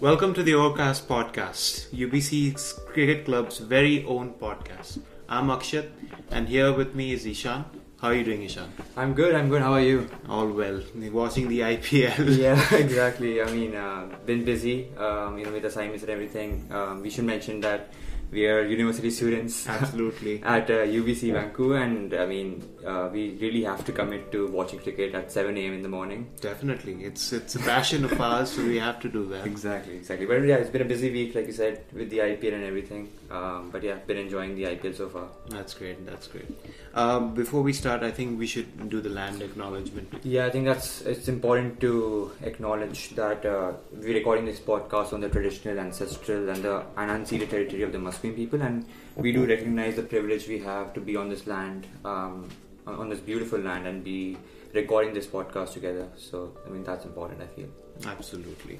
Welcome to the Overcast podcast, UBC Cricket Club's very own podcast. I'm Akshat, and here with me is Eshaan. How are you doing, Eshaan? I'm good. I'm good. How are you? All well. Watching the IPL. Yeah, exactly. I mean, uh, been busy, um, you know, with assignments and everything. Um, we should mention that we are university students Absolutely. at uh, UBC Vancouver, and I mean, uh, we really have to commit to watching cricket at 7 a.m. in the morning. Definitely. It's it's a passion of ours, so we have to do that. Exactly, exactly. But yeah, it's been a busy week, like you said, with the IPL and everything. Um, but yeah, been enjoying the IPL so far. That's great. That's great. Um, before we start, I think we should do the land acknowledgement. Yeah, I think that's it's important to acknowledge that uh, we're recording this podcast on the traditional, ancestral, and the unceded territory of the Musqueam people, and we do recognize the privilege we have to be on this land, um, on on this beautiful land, and be recording this podcast together. So, I mean, that's important. I feel. Absolutely.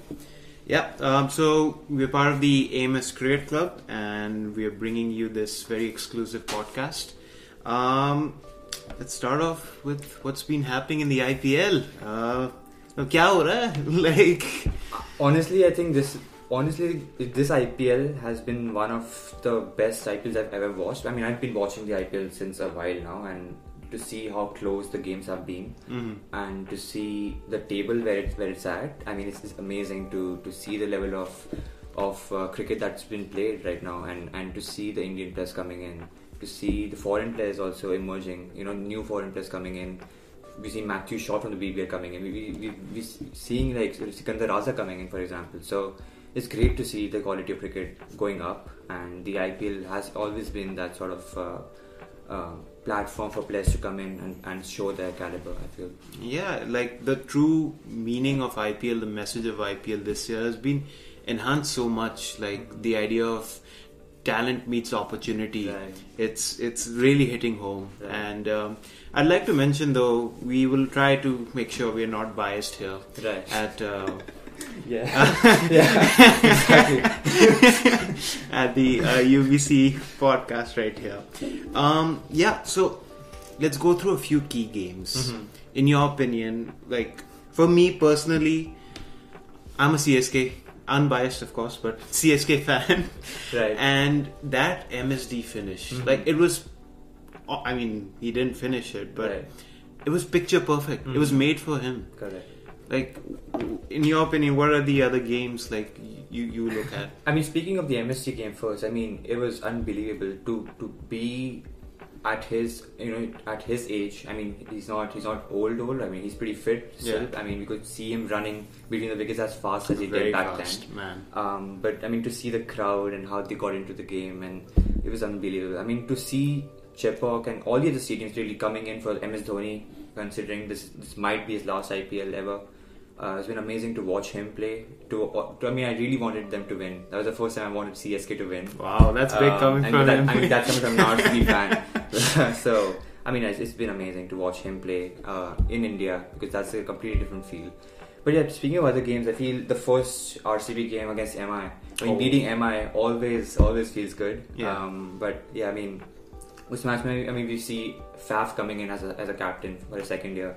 Yeah, um, so we're part of the AMS Cricket Club and we are bringing you this very exclusive podcast. Um, let's start off with what's been happening in the IPL. Uh, kya ho Like, honestly, I think this honestly this IPL has been one of the best IPLs I've ever watched. I mean, I've been watching the IPL since a while now, and to see how close the games have been, mhm. and to see the table where it's where it's at. I mean, it's, it's amazing to to see the level of of uh, cricket that's been played right now, and and to see the Indian players coming in, to see the foreign players also emerging. You know, new foreign players coming in. We see Matthew Short from the BBL coming in. We we we, we seeing like Sikandar Raza coming in, for example. So it's great to see the quality of cricket going up, and the IPL has always been that sort of. Uh, uh, platform for players to come in and, and show their caliber. I feel. yeah, like the true meaning of IPL, the message of IPL this year has been enhanced so much. Like the idea of talent meets opportunity. Right. It's it's really hitting home. Right. And um, I'd like to mention though, we will try to make sure we're not biased here. Right. At uh, Yeah. yeah. Exactly. at the uh, UBC podcast right here. Um, yeah, so let's go through a few key games. Mhm. In your opinion, like for me personally, I'm a CSK, unbiased of course, but CSK fan. Right. And that MSD finish, Mhm. like it was, I mean, he didn't finish it, but Right. it was picture perfect. It was Mhm. made for him. Correct. Like, in your opinion, what are the other games like you you look at? I mean, speaking of the MSD game first, I mean, it was unbelievable to to be at his you know at his age. I mean, he's not he's not old old. I mean, he's pretty fit still. Yeah. I mean, we could see him running between the wickets as fast as he Very did back fast, then. man. Um, but I mean, to see the crowd and how they got into the game, and it was unbelievable. I mean, to see Chepauk and all the other stadiums really coming in for MS Dhoni, considering this this might be his last IPL ever. Uh, it's been amazing to watch him play. To, to I mean, I really wanted them to win. That was the first time I wanted CSK to win. Wow, that's big Um, coming I from mean, that, him. I mean, that's coming from an RCB fan. so, I mean, it's, it's been amazing to watch him play uh, in India because that's a completely different feel. But yeah, speaking of other games, I feel the first RCB game against MI, I mean, Oh. beating MI always always feels good. Yeah. Um, but yeah, I mean, with Smash, I mean, we see Faf coming in as a, as a captain for a second year,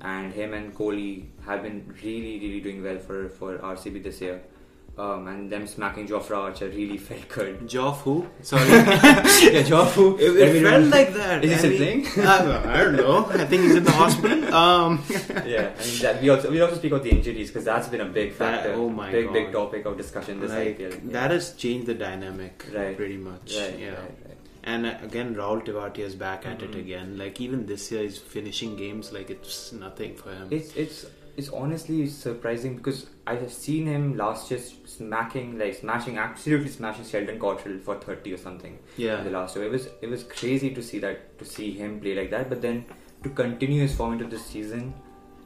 and him and Kohli have been really really doing well for for RCB this year. Um, and them smacking Jofra Archer really felt good. Joff who? Sorry. yeah, Jofu. It, it felt like that. Is he I still playing? I, I don't know. I think he's in the hospital. Um, yeah, I mean that we also we also speak about the injuries because that's been a big That- factor, oh my big God. big topic of discussion this like, IPL. Yeah. That has changed the dynamic Right. pretty much. right, yeah. right, right. And uh, again, Rahul Tewatia is back at it Mhm. again. Like even this year, he's finishing games like it's nothing for him. It's it's it's honestly surprising because I have seen him last year smacking like smashing absolutely smashing Sheldon Cottrell for thirty or something. yeah. in the last year. It was it was crazy to see that to see him play like that. But then to continue his form into this season,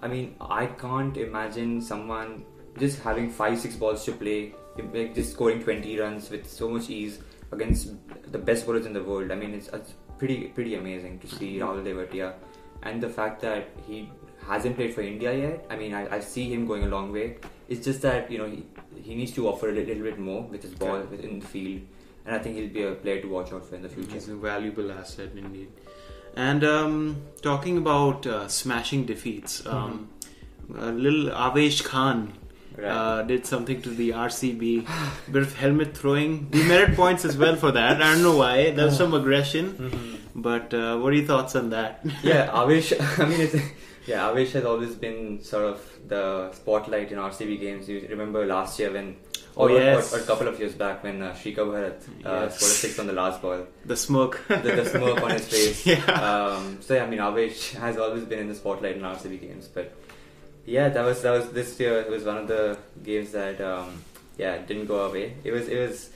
I mean, I can't imagine someone just having five six balls to play, like just scoring twenty runs with so much ease against the best bowlers in the world. I mean, it's, it's pretty pretty amazing to see Rahul Tewatia, and the fact that he hasn't played for India yet. I mean, I, I see him going a long way. It's just that you know he, he needs to offer a little, little bit more with his ball Okay. in the field and I think he'll be a player to watch out for in the future. He's a valuable asset indeed. And um, talking about uh, smashing defeats, um, a little Avesh Khan Right. Uh, did something to the RCB. Bit of helmet throwing. Demerit points as well for that. I don't know why. There's some aggression. Mhm. But uh, what are your thoughts on that? yeah, Avesh. I mean, it's, yeah, Avesh has always been sort of the spotlight in RCB games. You remember last year when, Oh, or, or- yes. or, a couple of years back when uh, Srikar Bharat uh, Yes. scored a six on the last ball, The smoke. the, the smoke on his face. Yeah. Um, so yeah, I mean, Avesh has always been in the spotlight in RCB games, but yeah, that was that was this year. It was one of the games that um, yeah didn't go away. It was it was.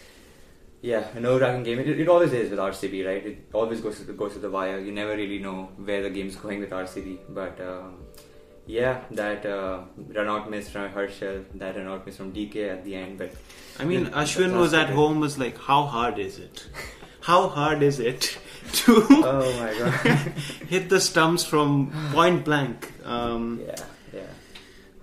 Yeah, a nerve-wracking game. It, it always is with RCB, right? It always goes to the, goes to the wire. You never really know where the game's going with RCB. But um, yeah, that uh, run-out miss from Harshal, that run-out miss from DK at the end. But I mean, Ashwin was at home. Was like, how hard is it? How hard is it to oh my god, hit the stumps from point blank? Um, yeah.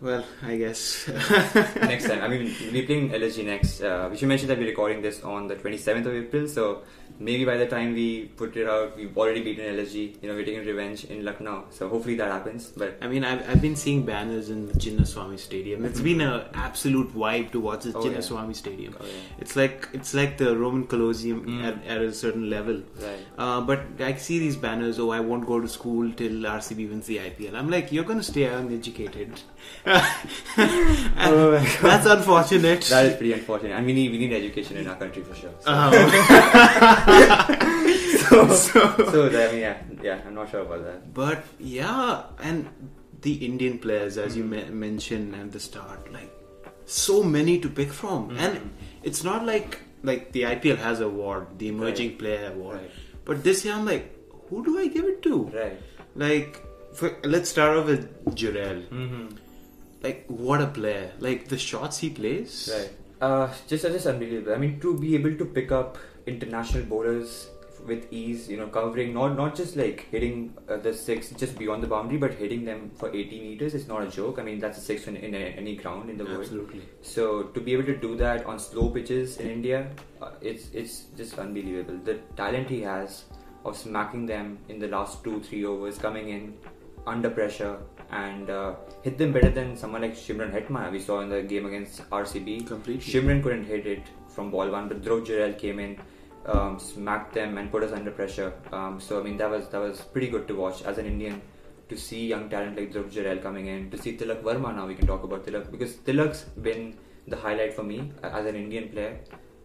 Well, I guess. next time. I mean, we're playing LSG next. Uh, we should mention that we're recording this on the 27th of April, so maybe by the time we put it out, we've already beaten LSG. You know, we're taking revenge in Lucknow, so hopefully that happens. But I mean, I've, I've been seeing banners in the Chinnaswamy Stadium. It's been an absolute vibe to watch the Oh, yeah. Chinnaswamy Stadium. oh, yeah. It's like it's like the Roman Colosseum Mm. at, at a certain level. right. Uh, but I see these banners. Oh, I won't go to school till RCB wins the IPL. I'm like, you're gonna stay uneducated. And my God. That's unfortunate. That is pretty unfortunate, and we need we need education in our country for sure. So, Um, so, so that, I mean, yeah, yeah, I'm not sure about that. But yeah, and the Indian players, as you Mhm. me- mentioned at the start, like so many to pick from, Mhm. and it's not like like the IPL has a award, the Emerging Player Award, Right, but this year I'm like, who do I give it to? right. Like, for, let's start off with Jurel. Mm-hmm. Like, what a player! Like the shots he plays. Right. Uh, just just unbelievable. I mean, to be able to pick up international bowlers with ease, you know, covering not not just like hitting uh, the six just beyond the boundary, but hitting them for 80 meters is not a joke. I mean, that's a six in, in any ground in the world. Absolutely. So to be able to do that on slow pitches in India, uh, it's it's just unbelievable. The talent he has of smacking them in the last two three overs, coming in under pressure and uh, hit them better than someone like Shimron Hetmyer we saw in the game against RCB. Completely. Shimron couldn't hit it from ball one, but Dhruv Jurel came in, um, smacked them and put us under pressure. Um, so I mean that was that was pretty good to watch as an Indian to see young talent like Dhruv Jurel coming in, to see Tilak Varma now we can talk about Tilak because Tilak's been the highlight for me uh, as an Indian player.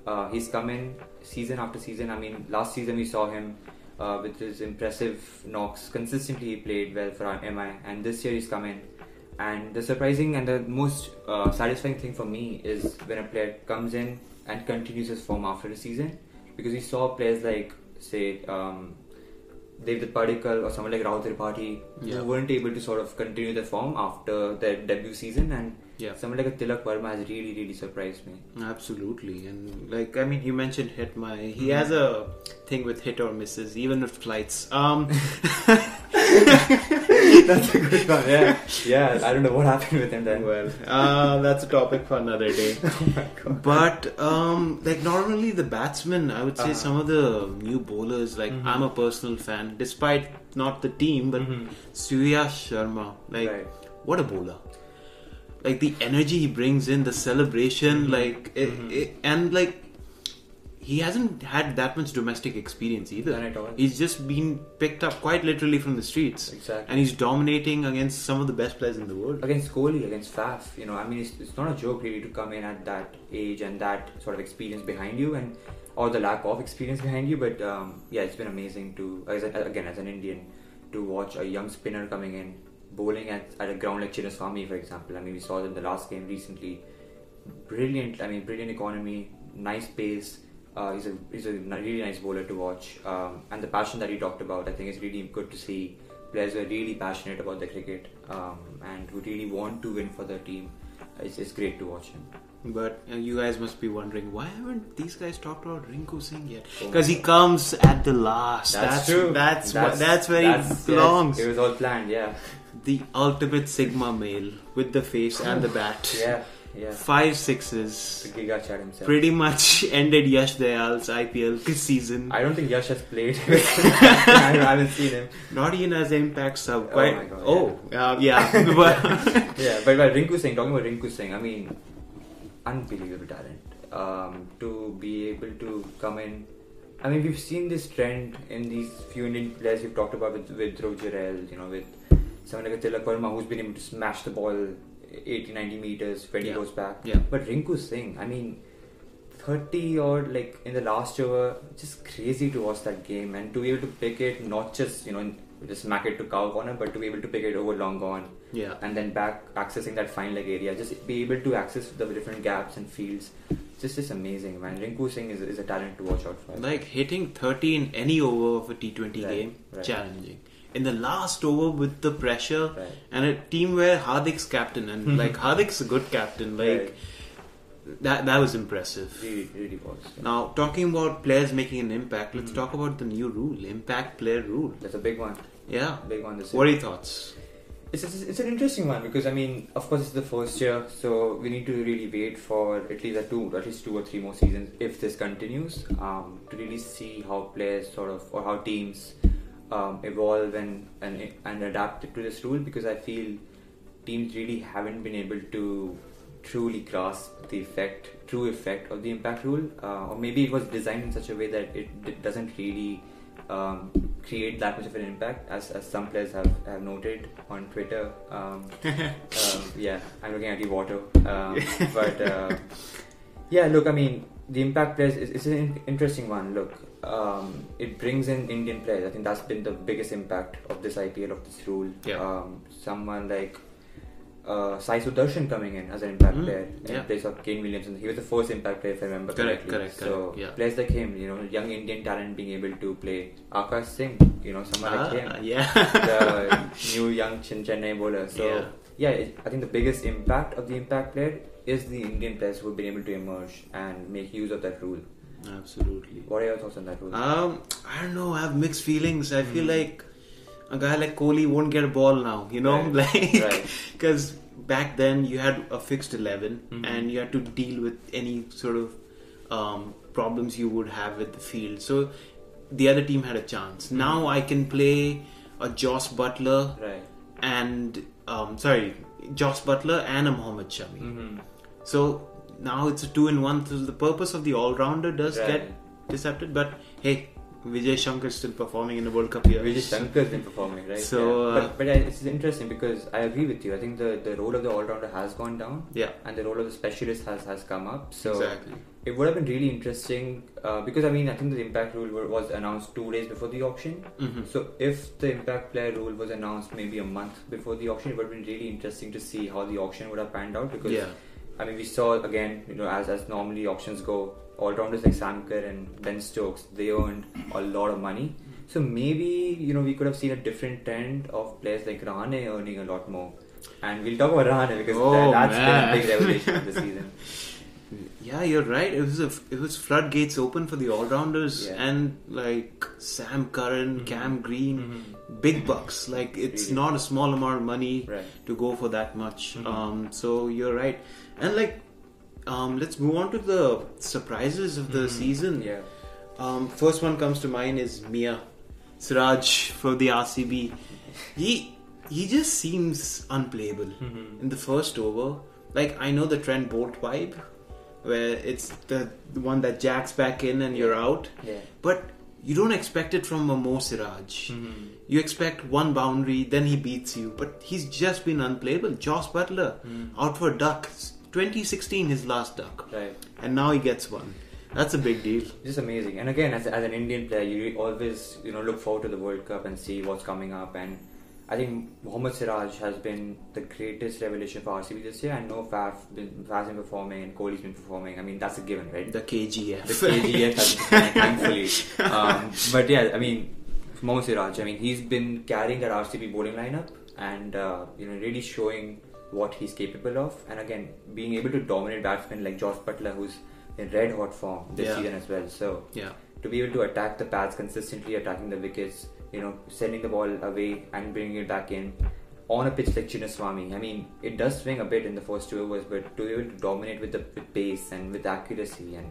Uh, he's come in season after season. I mean last season we saw him. Uh, with his impressive knocks, consistently he played well for MI, and this year he's come in. And the surprising and the most uh, satisfying thing for me is when a player comes in and continues his form after the season, because we saw players like, say, um, Devdutt Padikkal or someone like Rahul Tripathi Yeah. who weren't able to sort of continue their form after their debut season, and Yeah. someone like a Tilak Varma has really, really surprised me. Absolutely, and like I mean, you mentioned hit my. He Mhm. has a thing with hit or misses, even with flights. Um, That's a good one. Yeah, yeah. I don't know what happened with him then. well, uh, that's a topic for another day. oh my god. But um, like normally the batsmen, I would say Uh-huh. some of the new bowlers. Like Mhm. I'm a personal fan, despite not the team, but Mhm. Suyash Sharma. Like right. what a bowler! Like the energy he brings in, the celebration, Mhm. like it, Mhm. it, and like he hasn't had that much domestic experience either. None at all. He's just been picked up quite literally from the streets, Exactly. and he's dominating against some of the best players in the world. against Kohli, against Faf, you know, I mean, it's, it's not a joke really to come in at that age and that sort of experience behind you, and or the lack of experience behind you. But um, yeah, it's been amazing to, as a, again, as an Indian, to watch a young spinner coming in, bowling at, at a ground like Chinnaswamy, for example. I mean, we saw in the last game recently. Brilliant, I mean, brilliant economy, nice pace. Uh, he's a he's a really nice bowler to watch, um, and the passion that he talked about, I think, is really good to see. Players who are really passionate about the cricket um, and who really want to win for their team. It's, it's great to watch him. But uh, you guys must be wondering why haven't these guys talked about Rinku Singh yet? Oh Because my he comes at the last. That's, That's true. That's that's, that's where he yes, belongs. it was all planned. Yeah, the ultimate Sigma male with the face and the bat. yeah, Yeah. five sixes. The Giga Chad himself. Pretty much ended Yash Dayal's IPL this season. I don't think Yash has played. I haven't seen him. Not even as impact sub. Oh Quite, my God, oh, uh, yeah. but Yeah, but, but Rinku Singh, talking about Rinku Singh, I mean, unbelievable talent. Um, to be able to come in. I mean, we've seen this trend in these few Indian players we've talked about with, with Dhruv you know, with someone like a Tilak Varma who's been able to smash the ball 80, 90 meters when Yeah. he goes back. Yeah. But Rinku Singh, I mean, 30 or like in the last over, just crazy to watch that game and to be able to pick it, not just, you know, just smack it to cow corner, but to be able to pick it over long on yeah. and then back accessing that fine leg area, just be able to access the different gaps and fields. Just is amazing, man. Rinku Singh is, is a talent to watch out for. Like hitting 30 in any over of a T20 Right, game, right. challenging. In the last over with the pressure Right. and a team where Hardik's captain and like Hardik's a good captain, like Right. that that was impressive. really, really was. Now talking about players making an impact, let's Mhm. talk about the new rule, impact player rule. That's a big one. Yeah. Big one this What are year. your thoughts? It's, it's, it's an interesting one because I mean, of course, it's the first year, so we need to really wait for at least a two, at least two or three more seasons if this continues um, to really see how players sort of or how teams um, evolve and, and and adapt to this rule because I feel teams really haven't been able to truly grasp the effect, true effect of the impact rule, uh, or maybe it was designed in such a way that it, d- doesn't really um, create that much of an impact, as, as some players have, have noted on Twitter. Um, um, yeah, I'm looking at the water, um, but uh, yeah, look, I mean, the impact players is, is an interesting one. Look, um, it brings in Indian players. I think that's been the biggest impact of this IPL of this rule. Yeah. Um, someone like uh, Sai Sudharsan coming in as an impact Mm, player in yeah. place of Kane Williamson. He was the first impact player, if I remember Correct, correctly. correct, so correct, yeah. players like him, you know, young Indian talent being able to play Akash Singh, you know, someone Ah, like him, yeah. the new young Chin Chennai bowler. So Yeah. yeah, it, I think the biggest impact of the impact player is the Indian players who have been able to emerge and make use of that rule. Absolutely. What are your thoughts on that rule? Um, I don't know. I have mixed feelings. I feel Mhm. like a guy like Kohli won't get a ball now. You know, Right, like right. because back then you had a fixed 11 Mhm. and you had to deal with any sort of um, problems you would have with the field. So the other team had a chance. Mm-hmm. Now I can play a Jos Buttler right. and um, sorry, Jos Buttler and a Mohammad Shami. Mm-hmm. So now it's a two in one. So the purpose of the all rounder does Right. get decepted. But hey, Vijay Shankar is still performing in the World Cup here. Vijay Shankar's been performing, right? So, yeah. uh, but but uh, it's interesting because I agree with you. I think the, the role of the all rounder has gone down, Yeah, and the role of the specialist has has come up. So exactly. it would have been really interesting uh, because I mean I think the impact rule was announced two days before the auction. hmm So if the impact player rule was announced maybe a month before the auction, it would have been really interesting to see how the auction would have panned out because Yeah, I mean we saw again you know as as normally auctions go, all rounders like Sam Kerr and Ben Stokes they earned a lot of money. So maybe you know we could have seen a different trend of players like Rahane earning a lot more. And we'll talk about Rahane because Oh, that, that's man. been a big revelation of the season. yeah, you're right. It was a, it was floodgates open for the all rounders Yeah. and like Sam Curran, Mhm. Cam Green, big bucks. Like it's Really. not a small amount of money Right. to go for that much. Mhm. Um, so you're right. And like, um, let's move on to the surprises of the Mhm. season. Yeah. Um, first one comes to mind is Mia Siraj for the RCB. He he just seems unplayable in the first over. Like I know the Trent Boult vibe, where it's the, the one that jacks back in and you're out, Yeah. but you don't expect it from a Mo Siraj. Mm-hmm. You expect one boundary, then he beats you, but he's just been unplayable. Jos Buttler mm. out for ducks. 2016 his last duck, Right. and now he gets one. That's a big deal. Just amazing. And again, as, as an Indian player, you always you know look forward to the World Cup and see what's coming up. And I think Mohammad Siraj has been the greatest revelation for RCB this year. And no Faf been Faf's been performing and Kohli's been performing. I mean, that's a given, right? The KGF. The KGF has been thankfully. Um, but yeah, I mean, Mohammad Siraj. I mean, he's been carrying that RCB bowling lineup and uh, you know really showing what he's capable of. And again, being able to dominate batsmen like Jos Buttler, who's in red hot form this Yeah. season as well. So yeah. to be able to attack the pads consistently, attacking the wickets, you know, sending the ball away and bringing it back in. on a pitch like Chinnaswamy. I mean, it does swing a bit in the first two overs, but to be able to dominate with the with pace and with accuracy, and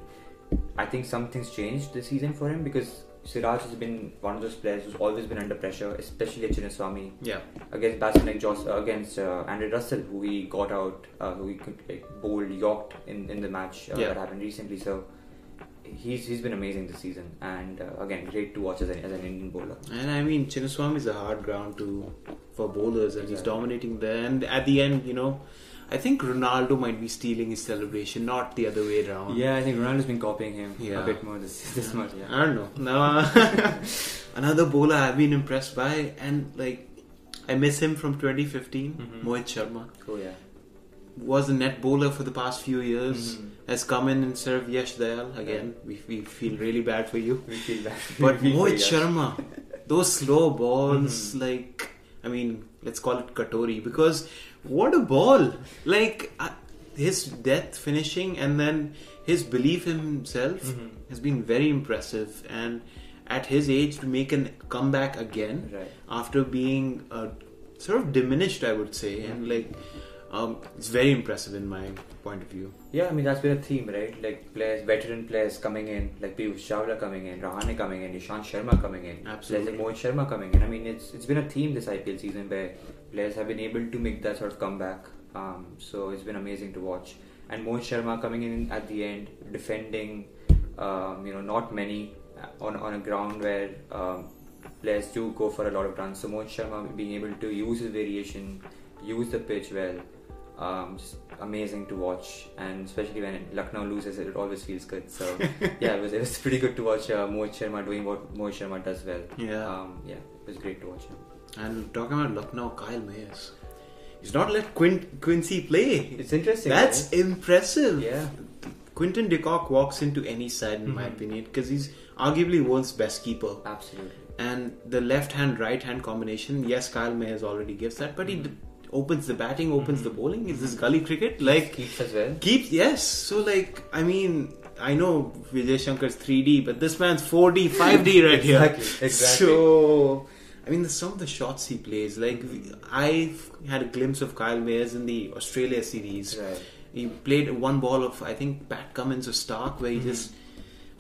I think something's changed this season for him because Siraj has been one of those players who's always been under pressure, especially at Chinnaswamy Yeah. against batsmen like Joss, uh, against uh, Andre Russell, who he got out, uh, who he could like bowled, yorked in, in the match uh, Yeah. that happened recently. So he's he's been amazing this season, and uh, again, great to watch as an, as an Indian bowler. And I mean, Chinnaswamy is a hard ground to for bowlers, and he's dominating there. And at the end, you know, I think Ronaldo might be stealing his celebration, not the other way around. Yeah, I think Ronaldo's been copying him Yeah. a bit more this this much. Yeah. I don't know. No, another bowler I've been impressed by, and like I miss him from 2015. Mhm. Mohit Sharma Oh yeah. Was a net bowler for the past few years. Mhm. Has come in instead of Yash Dayal again. We, we feel really bad for you. We feel that. But Mohit. Sharma, those slow balls, Mhm. like I mean, let's call it Katori because what a ball! Like uh, his death finishing and then his belief in himself Mhm. has been very impressive. And at his age, to make a comeback again Right. after being uh, sort of diminished, I would say, and like um, it's very impressive in my point of view. Yeah, I mean that's been a theme, right? Like players, veteran players coming in, like Piyush Chawla coming in, Rahane coming in, Ishant Sharma coming in, Absolutely. like Mohit Sharma coming in. I mean, it's it's been a theme this IPL season where players have been able to make that sort of comeback. Um, so it's been amazing to watch. And Mohit Sharma coming in at the end, defending, um, you know, not many uh, on on a ground where um, players do go for a lot of runs. So Mohit Sharma being able to use his variation, use the pitch well, um, just amazing to watch. And especially when Lucknow loses, it always feels good. So yeah, it was, it was pretty good to watch uh, Mohit Sharma doing what Mohit Sharma does well. Yeah. Um, yeah, it was great to watch him. And talking about Lucknow, Kyle Mayers. He's not let Quin- Quincy play. It's interesting. That's right? impressive. yeah. Quinton de Kock walks into any side, in my Mhm. opinion, because he's arguably world's best keeper. Absolutely. And the left hand, right hand combination, yes, Kyle Mayers already gives that, but he Mhm. d- opens the batting, opens the Mhm. bowling. Is this gully cricket? Like, Keeps as well. keeps, yes. So, like, I mean, I know Vijay Shankar's 3D, but this man's 4D, 5D right here. Exactly, exactly. So, I mean, the, some of the shots he plays, like, I've had a glimpse of Kyle Mayers in the Australia series. Right. He played one ball of I think Pat Cummins or Stark where he Mhm. just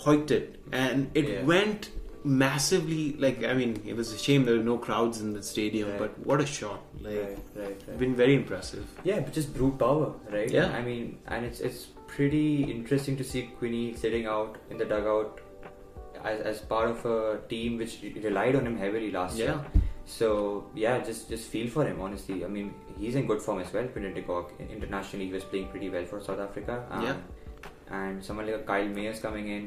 hoiked it and it Yeah. went massively like I mean it was a shame there were no crowds in the stadium Right. but what a shot like Right, right, right. been very impressive Yeah, but just brute power, right? Yeah. I mean, and it's it's pretty interesting to see Quinny sitting out in the dugout as, as part of a team which relied on him heavily last Yeah. year. So yeah, just just feel for him. Honestly, I mean, he's in good form as well. Quinton de Kock internationally, he was playing pretty well for South Africa. Um, Yeah. And someone like Kyle Mayers coming in,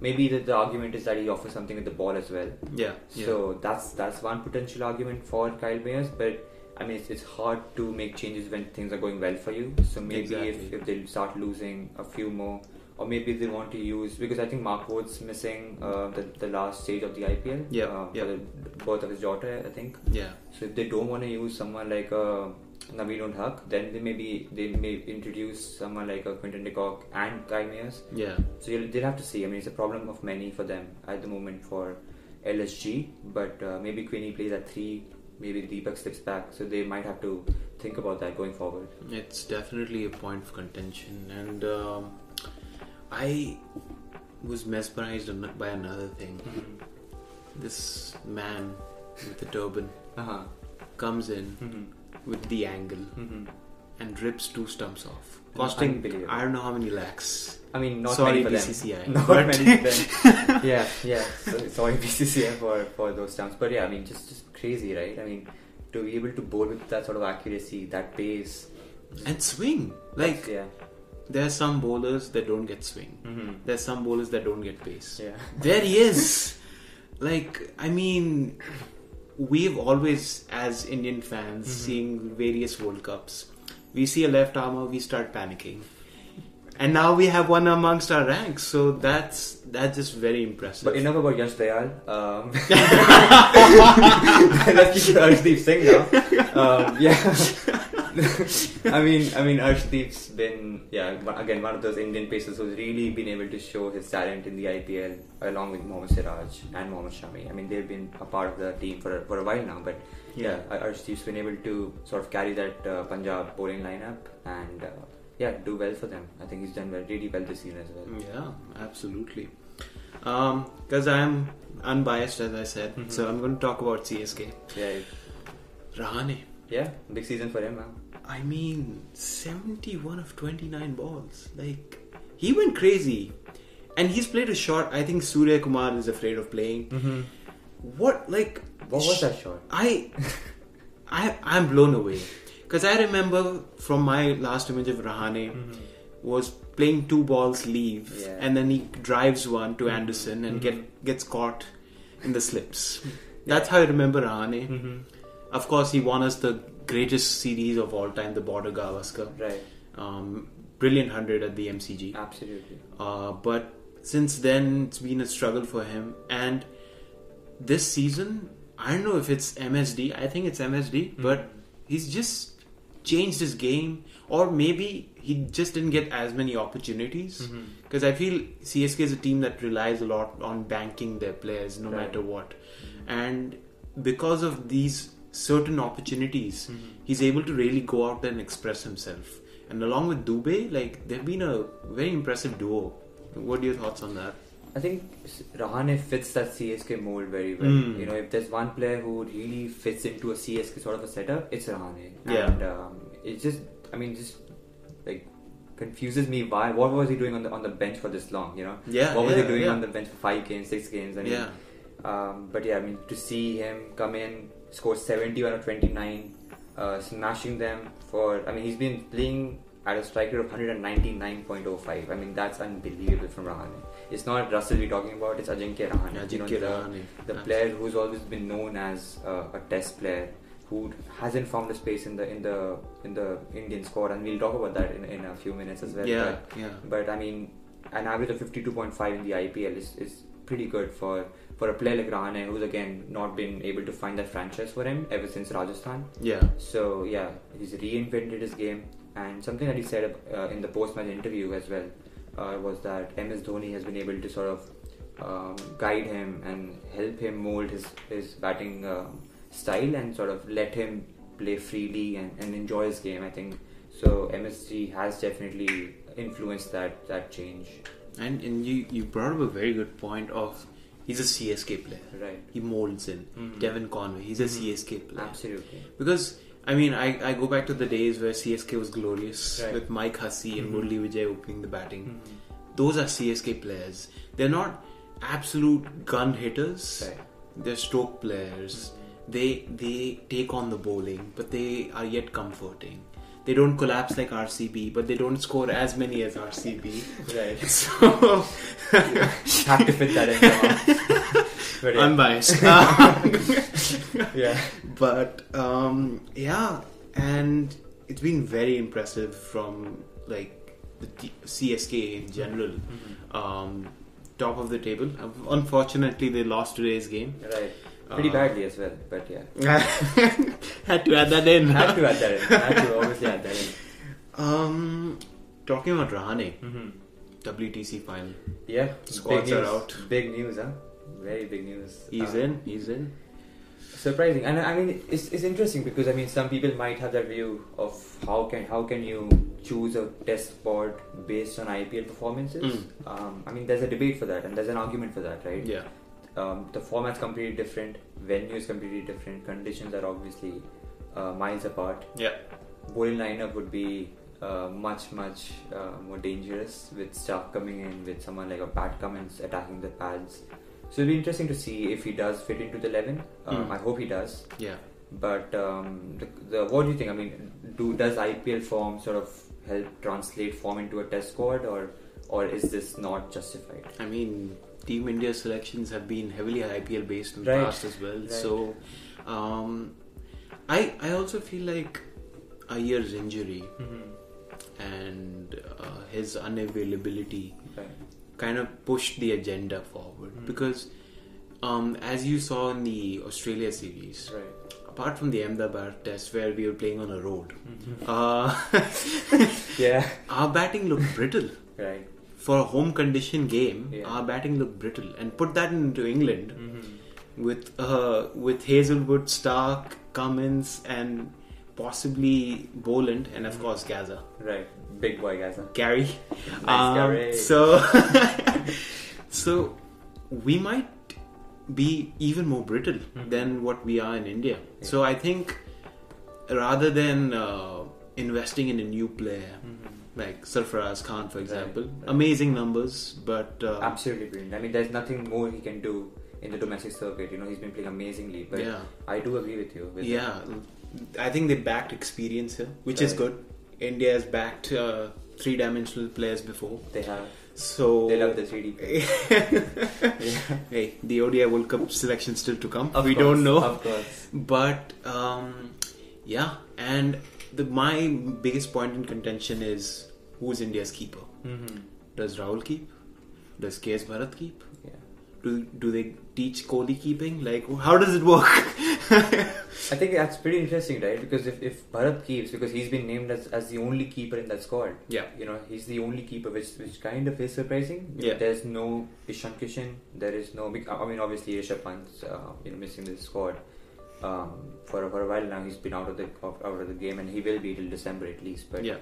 maybe the, the argument is that he offers something with the ball as well. yeah yeah So that's that's one potential argument for Kyle Mayers, but I mean it's, it's hard to make changes when things are going well for you. So maybe Exactly. if, if they start losing a few more, or maybe they want to use because I think Mark Wood's missing uh, the the last stage of the IPL. Yeah, uh, yeah. For the birth of his daughter, I think. yeah So if they don't want to use someone like uh, Naveen ul Haq, then they maybe they may introduce someone like a Quinton de Kock and Kyle Mayers. yeah So you'll, they'll have to see. I mean, it's a problem of many for them at the moment for LSG. But uh, maybe Queenie plays at three. Maybe Deepak slips back. So they might have to think about that going forward. it's definitely a point of contention and um, I was mesmerized by another thing this man with the turban Uh huh. comes in Mm-hmm. With the angle Mm-hmm. and rips two stumps off, costing. I don't know how many lakhs. I mean, not Sorry, many for BCCI, them. Not but- many for them. yeah, yeah. So, sorry, BCCI for for those stumps. But yeah, I mean, just just crazy, right? I mean, to be able to bowl with that sort of accuracy, that pace, And swing. Like yeah. there are some bowlers that don't get swing. Mm-hmm. There's some bowlers that don't get pace. Yeah. There he is. like I mean, we've always, as Indian fans, Mhm. seeing various World Cups, we see a left armer, we start panicking. And now we have one amongst our ranks, so that's that's just very impressive. But enough about Yash Dayal. Um, let's keep it Arshdeep Singh now. Um, yeah, I mean, I mean, Arshdeep's been yeah again one of those Indian pacers who's really been able to show his talent in the IPL along with Mohammad Siraj and Mohammad Shami. I mean, they've been a part of the team for a, for a while now, but yeah, Yeah. Arshdeep's been able to sort of carry that uh, Punjab bowling lineup and uh, yeah, do well for them. I think he's done well, really well this season as well. Yeah, absolutely. Because I'm unbiased, as I said, Mhm. so I'm going to talk about CSK. Yeah, Rahane. yeah, big season for him. Huh? I mean, 71 of 29 balls. Like, he went crazy. And he's played a shot I think Surya Kumar is afraid of playing. Mm-hmm. What, like. What was that shot? I, I, I'm blown away. Because I remember from my last image of Rahane was playing two balls leave Yeah. and then he drives one to Anderson and Mhm. get gets caught in the slips. That's how I remember Rahane. Mm-hmm. Of course, he won us the greatest series of all time, the Border Gavaskar. Right, Um, brilliant hundred at the MCG. absolutely. Uh, but since then, it's been a struggle for him. And this season, I don't know if it's MSD. I think it's MSD, but he's just changed his game, or maybe he just didn't get as many opportunities. Mm-hmm. Because I feel CSK is a team that relies a lot on banking their players, no Right. matter what. And because of these certain opportunities, he's able to really go out there and express himself. And along with Dubé, like they've been a very impressive duo. What are your thoughts on that? I think Rahane fits that CSK mold very well. Mm. You know, if there's one player who really fits into a CSK sort of a setup, it's Rahane. Yeah. And um, it just, I mean, just like confuses me why. What was he doing on the on the bench for this long? You know, Yeah, what was yeah, he doing yeah. on the bench for five games, six games? I mean, yeah, um, but yeah, I mean, to see him come in, score 71 or 29, uh, smashing them for. I mean, he's been playing at a strike rate of 199.05. I mean, that's unbelievable from Rahane. It's not Russell we're talking about, it's Ajinkya Rahane. yeah, You know, Ajinkya the- the player who's always been known as uh, a test player who hasn't found a space in the in the in the Indian squad, and we'll talk about that in, in a few minutes as well. Yeah, yeah. But, but I mean, an average of 52.5 in the IPL is, is pretty good for for a player like Rahane, who's again not been able to find that franchise for him ever since Rajasthan. Yeah. So yeah, he's reinvented his game, and something that he said uh, in the post-match interview as well uh, was that MS Dhoni has been able to sort of um, guide him and help him mold his his batting um, style and sort of let him play freely and, and enjoy his game. I think so. MSD has definitely influenced that that change. And and you you brought up a very good point of he's a CSK player. Right. He molds in. Mhm. Devon Conway, he's a Mhm. CSK player. Absolutely. Because I mean, I, I go back to the days where CSK was glorious Right. with Mike Hussey and Mhm. Murli Vijay opening the batting. Those are CSK players. They're not absolute gun hitters. Right. They're stroke players. They they take on the bowling, but they are yet comforting. They don't collapse like RCB, but they don't score as many as RCB. Right. So Have to fit that in. but yeah. unbiased. yeah. but um, yeah, and it's been very impressive from like the T- CSK in general. Um, top of the table. Unfortunately, they lost today's game. Right. Pretty badly as well, but yeah. Had to add that in. Had to add that in. Had to obviously add that in. Um, talking about Rahane, Mm-hmm. WTC final. Yeah. Squads big are news. out. Big news, huh? Very big news. He's Uh, in. He's in. Surprising, and I mean, it's, it's interesting because I mean, some people might have that view of how can how can you choose a test squad based on IPL performances. Mm. Um, I mean, there's a debate for that, and there's an argument for that, right? Yeah. Um, the format's completely different, venue is completely different, conditions are obviously uh, miles apart. Yeah. Bowling lineup would be uh, much much uh, more dangerous with stuff coming in with someone like a Pat Cummins attacking the pads. So it'll be interesting to see if he does fit into the eleven. Um, Mm. I hope he does. Yeah. But um, the, the what do you think? I mean, do does IPL form sort of help translate form into a test squad, or or is this not justified? I mean, Team India selections have been heavily IPL based in the Right. past as well. Right. So, um, I I also feel like Iyer's injury and uh, his unavailability Right. kind of pushed the agenda forward Mhm. because, um, as you saw in the Australia series, Right. apart from the Ahmedabad test where we were playing on a road, Mm-hmm. uh, Yeah. our batting looked brittle. Right. For a home condition game, Yeah. our batting looked brittle. And put that into England Mm-hmm. with uh, with Hazlewood, Stark, Cummins, and possibly Boland, and Mm-hmm. of course Gaza. Right. Big boy Gaza. Gary. Nice, Gary. So, so we might be even more brittle Mhm. than what we are in India. Yeah. So I think rather than uh, investing in a new player like Sarfaraz Khan, for example, right. amazing numbers, but uh, Absolutely brilliant. I mean, there's nothing more he can do in the domestic circuit. You know, he's been playing amazingly. But yeah, I do agree with you. With yeah. I think they backed experience here, which is good. India has backed uh, three-dimensional players before, They have. so They love the 3D. yeah. Hey, the ODI World Cup selection still to come. Of we course, don't know, Of course. but um, yeah. And the my biggest point in contention is who's India's keeper? Mm-hmm. Does Rahul keep? Does KS Bharat keep? Yeah. Do do they teach Kohli keeping? Like, how does it work? I think that's pretty interesting, right? Because if, if Bharat keeps, because he's been named as, as the only keeper in that squad. Yeah. You know, he's the only keeper, which which kind of is surprising. Yeah. There's no Ishan Kishan. There is no. I mean, obviously Rishabh Pant's uh, you know missing this squad. Um, for for a while now, he's been out of the out of the game, and he will be till December at least. But yeah,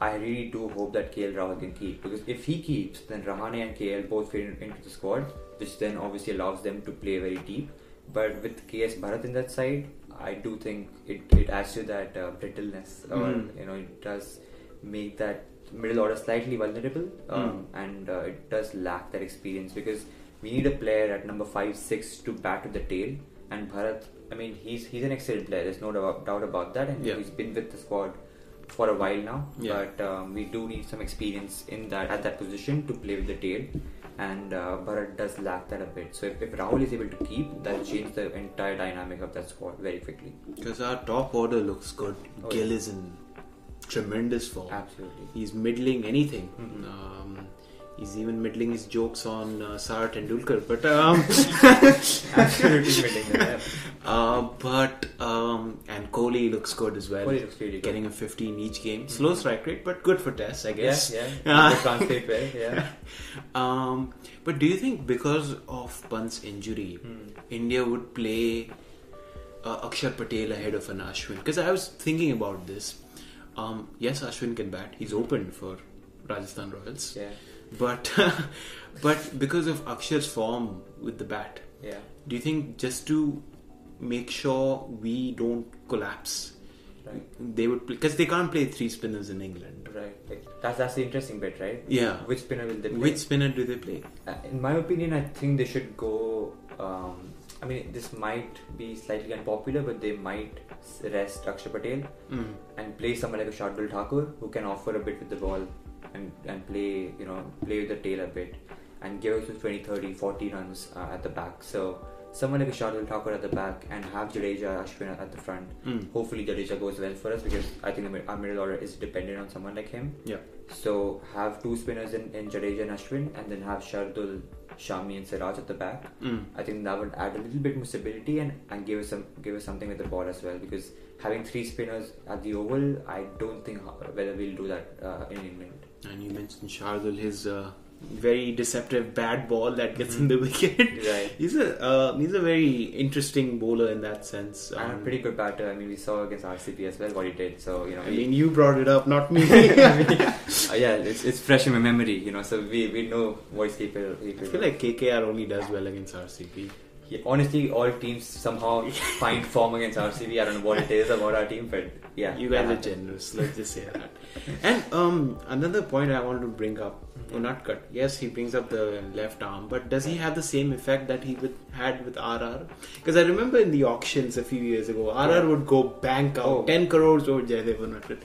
I really do hope that KL Rahul can keep because if he keeps, then Rahane and KL both fit in- into the squad, which then obviously allows them to play very deep. But with KS Bharat in that side, I do think it, it adds to that uh, brittleness, or Mm. you know, it does make that middle order slightly vulnerable, um, and uh, it does lack that experience because we need a player at number five, six to bat to the tail. And Bharat, I mean, he's he's an excellent player. There's no doubt, doubt about that, and Yeah. he's been with the squad for a while now. Yeah. But um, we do need some experience in that at that position to play with the tail, and uh, Bharat does lack that a bit. So if, if Rahul is able to keep, that'll change the entire dynamic of that squad very quickly. because our top order looks good. Oh, Gill yeah. is in tremendous form. Absolutely. He's middling anything. Mhm. Um, he's even middling his jokes on uh, Sara Tendulkar. But um, Absolutely fitting there. Uh, but um, and Kohli looks good as well. Kohli looks really good. Getting a 50 in each game. Slow strike rate, but good for tests, I guess. Yeah, Ah. yeah. Translate well, yeah. Um, but do you think because of Pant's injury, Hmm. India would play uh, Akshar Patel ahead of an Ashwin? Because I was thinking about this. Um, yes, Ashwin can bat. He's open for Rajasthan Royals. Yeah, But but because of Akshar's form with the bat, yeah. do you think just to make sure we don't collapse, Right, they would because they can't play three spinners in England. right. Like, that's that's the interesting bit, right? Yeah. Which spinner will they play? Which spinner do they play? Uh, in my opinion, I think they should go. Um, I mean, this might be slightly unpopular, but they might rest Akshar Patel Mm. and play someone like a Shardul Thakur who can offer a bit with the ball and, and play, you know, play with the tail a bit and give us 20, 30, 40 runs uh, at the back. So someone like a Shardul Thakur at the back and have Jadeja, Ashwin at the front. Mm. Hopefully Jadeja goes well for us because I think our middle order is dependent on someone like him. Yeah. So have two spinners in, in Jadeja and Ashwin and then have Shardul, Shami and Siraj at the back. Mm. I think that would add a little bit more stability and, and give us some give us something with the ball as well because having three spinners at the oval, I don't think whether we'll do that uh, in England. And you mentioned Shardul, his uh, very deceptive bad ball that gets in the wicket. Right. he's a uh, he's a very interesting bowler in that sense. and a Um, pretty good batter. I mean, we saw against RCB as well what he did. So you know, I we- mean, you brought it up, not me. uh, yeah, it's, it's fresh in my memory. You know, so we, we know what he's capable. I feel like KKR only does well against RCB. Yeah, honestly, all teams somehow find form against RCB. I don't know what it is about our team, but yeah, You guys are generous. Let's just say that. And um, another point I want to bring up. Mm-hmm. Unadkat, yes, he brings up the left arm, but does he have the same effect that he with, had with RR? Because I remember in the auctions a few years ago, RR Yeah. would go bank out Oh. 10 crores over Jaydev Unadkat.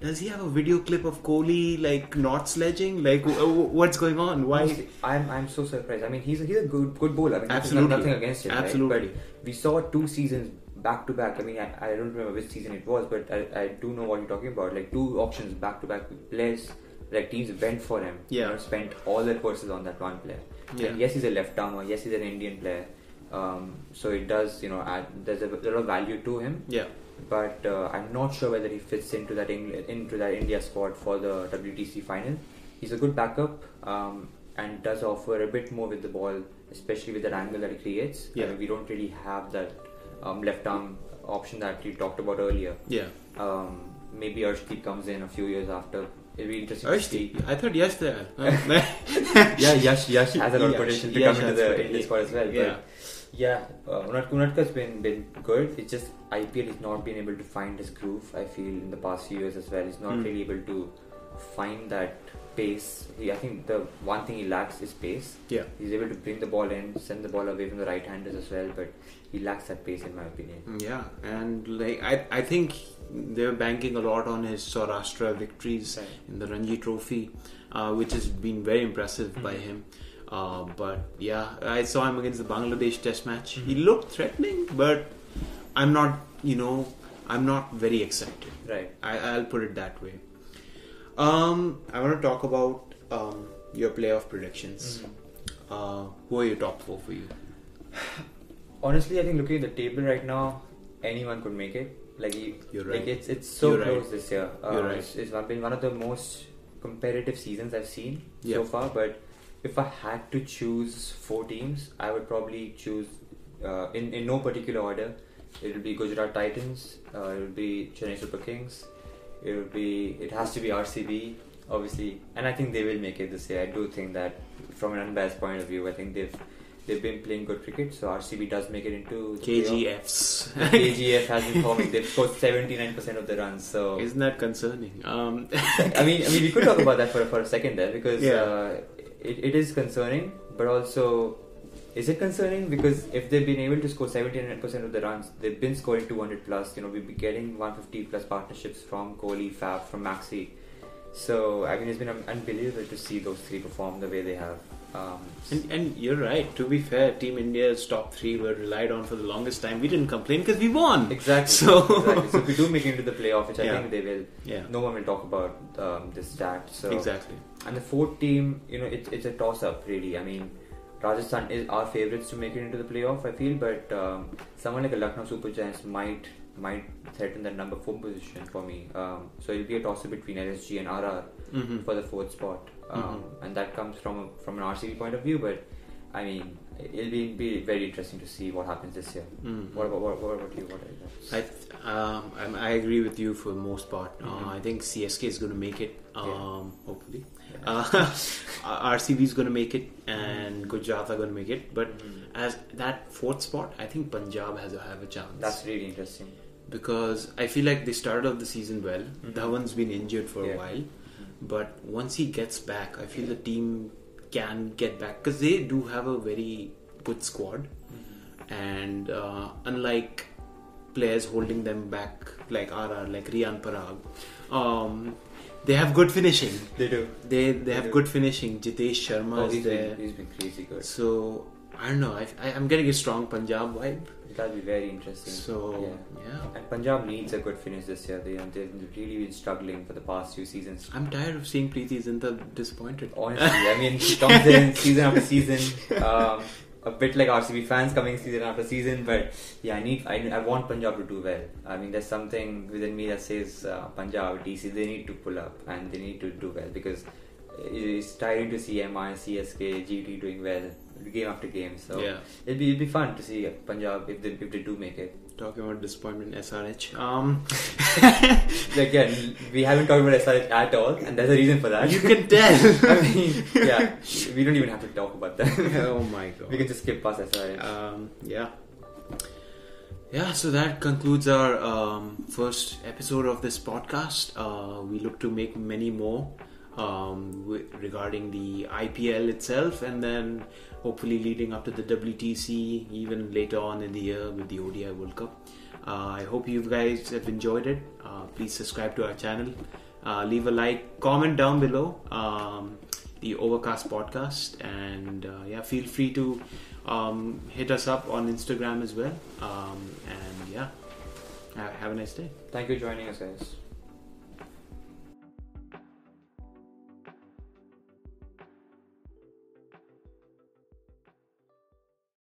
Does he have a video clip of Kohli like not sledging? Like, w- w- what's going on? Why? I'm I'm so surprised. I mean, he's a, he's a good good bowler. I mean, Absolutely. nothing against him. right? Absolutely. But we saw two seasons back to back. I mean, I, I don't remember which season it was, but I, I do know what you're talking about. Like two auctions back to back with players. Like teams went for him. Yeah. You know, spent all their purses on that one player. Yeah. And yes, he's a left armer. Yes, he's an Indian player. Um, so it does, you know, add, there's a lot of value to him. Yeah. But uh, I'm not sure whether he fits into that Engl- into that India squad for the WTC final. He's a good backup um, and does offer a bit more with the ball, especially with that angle that he creates. I Yeah. mean, we don't really have that um, left arm option that you talked about earlier. Yeah. Um, maybe Arshdeep comes in a few years after. It'll be interesting to see. I thought yes there. yeah, Yash, Yash has a lot of potential to Yash come into the potential. Indian squad as well. Yeah. But yeah, uh, Unat- Unatka's been been good. It's just IPL has not been able to find his groove. I feel in the past few years as well. He's not Hmm. really able to find that pace. He, I think the one thing he lacks is pace. Yeah. He's able to bring the ball in, send the ball away from the right-handers as well, but he lacks that pace in my opinion. Yeah, and like I, I think they're banking a lot on his Saurashtra victories Right. in the Ranji Trophy, uh, which has been very impressive by Mhm. him. Uh, but yeah, I saw him against the Bangladesh Test match. He Mhm. looked threatening, but I'm not, you know, I'm not very excited. Right. I, I'll put it that way. Um, I want to talk about um, your playoff predictions. Mm-hmm. Uh, who are your top four for you? Honestly, I think looking at the table right now, anyone could make it. Like you, You're like right. it's it's so You're right. close this year. Uh, You're right. It's, it's been one of the most competitive seasons I've seen Yeah. so far. But if I had to choose four teams, I would probably choose uh, in in no particular order. It will be Gujarat Titans. Uh, it will be Chennai Super Kings. It will be. It has to be RCB, obviously, and I think they will make it this year. I do think that from an unbiased point of view, I think they've they've been playing good cricket. So RCB does make it into the. KGFs. KGF has been forming. They've scored seventy nine percent of the runs. So Isn't that concerning? Um, I mean, I mean, we could talk about that for for a second there because Yeah. uh, it, it is concerning, but also. Is it concerning because if they've been able to score 79% of the runs, they've been scoring 200 plus. You know, we've been getting 150 plus partnerships from Kohli, Faf, from Maxi. So I mean, it's been unbelievable to see those three perform the way they have. Um, and, and you're right. To be fair, Team India's top three were relied on for the longest time. We didn't complain because we won. exactly. So- exactly. So if we do make it into the playoff, which I think they will, Yeah. no one will talk about um, this stat. So Exactly. And the fourth team, you know, it, it's a toss up, really. I mean, Rajasthan is our favourites to make it into the playoff, I feel, but um, someone like a Lucknow Super Giants might might threaten that number four position for me. Um, so it'll be a toss up between LSG and RR hmm for the fourth spot, um, and that comes from a, from an RCB point of view. But I mean, it'll be, be very interesting to see what happens this year. Mhm. What about what, what about you? What? I, th- um, I'm- agree with you for the most part. Mhm. Uh, I think CSK is going to make it, um, Yeah. hopefully. Yeah. Uh, RCB is going to make it, and Gujarat are going to make it. But Mhm. as that fourth spot, I think Punjab has a have a chance. That's really interesting. because I feel like they started off the season well. Mhm. Dhawan's been injured for Yeah. a while, but once he gets back, I feel the team can get back because they do have a very good squad, and uh, unlike players holding them back like RR, like Rian Parag, um, they have good finishing. They do. They they have do. good finishing. Jitesh Sharma Oh, is there, been, he's been crazy good. so I don't know. I, I, I'm getting a strong Punjab vibe. That'll be very interesting. So yeah. yeah. And Punjab needs a good finish this year. They, they've really been struggling for the past few seasons. I'm tired of seeing Preity Zinta disappointed. Honestly, I mean, he comes in season after season, um, a bit like RCB fans coming season after season. But yeah, I need, I, I want Punjab to do well. I mean, there's something within me that says uh, Punjab, DC, they need to pull up and they need to do well because it's tiring to see MI, CSK, GT doing well game after game. So Yeah. it'll be it'll be fun to see Punjab if they if they do make it. Talking about disappointment, SRH. Um, Again, we haven't talked about SRH at all, and there's a reason for that. you can tell. I mean, yeah, we don't even have to talk about that. oh my god. we can just skip past SRH. Um, yeah. Yeah, so that concludes our um, first episode of this podcast. Uh, we look to make many more um, wi- regarding the IPL itself, and then hopefully leading up to the WTC, even later on in the year with the ODI World Cup. Uh, I hope you guys have enjoyed it. Uh, please subscribe to our channel, uh, leave a like, comment down below um, the Overcast podcast, and uh, yeah, feel free to um, hit us up on Instagram as well. Um, and yeah, have a nice day. Thank you for joining us, guys.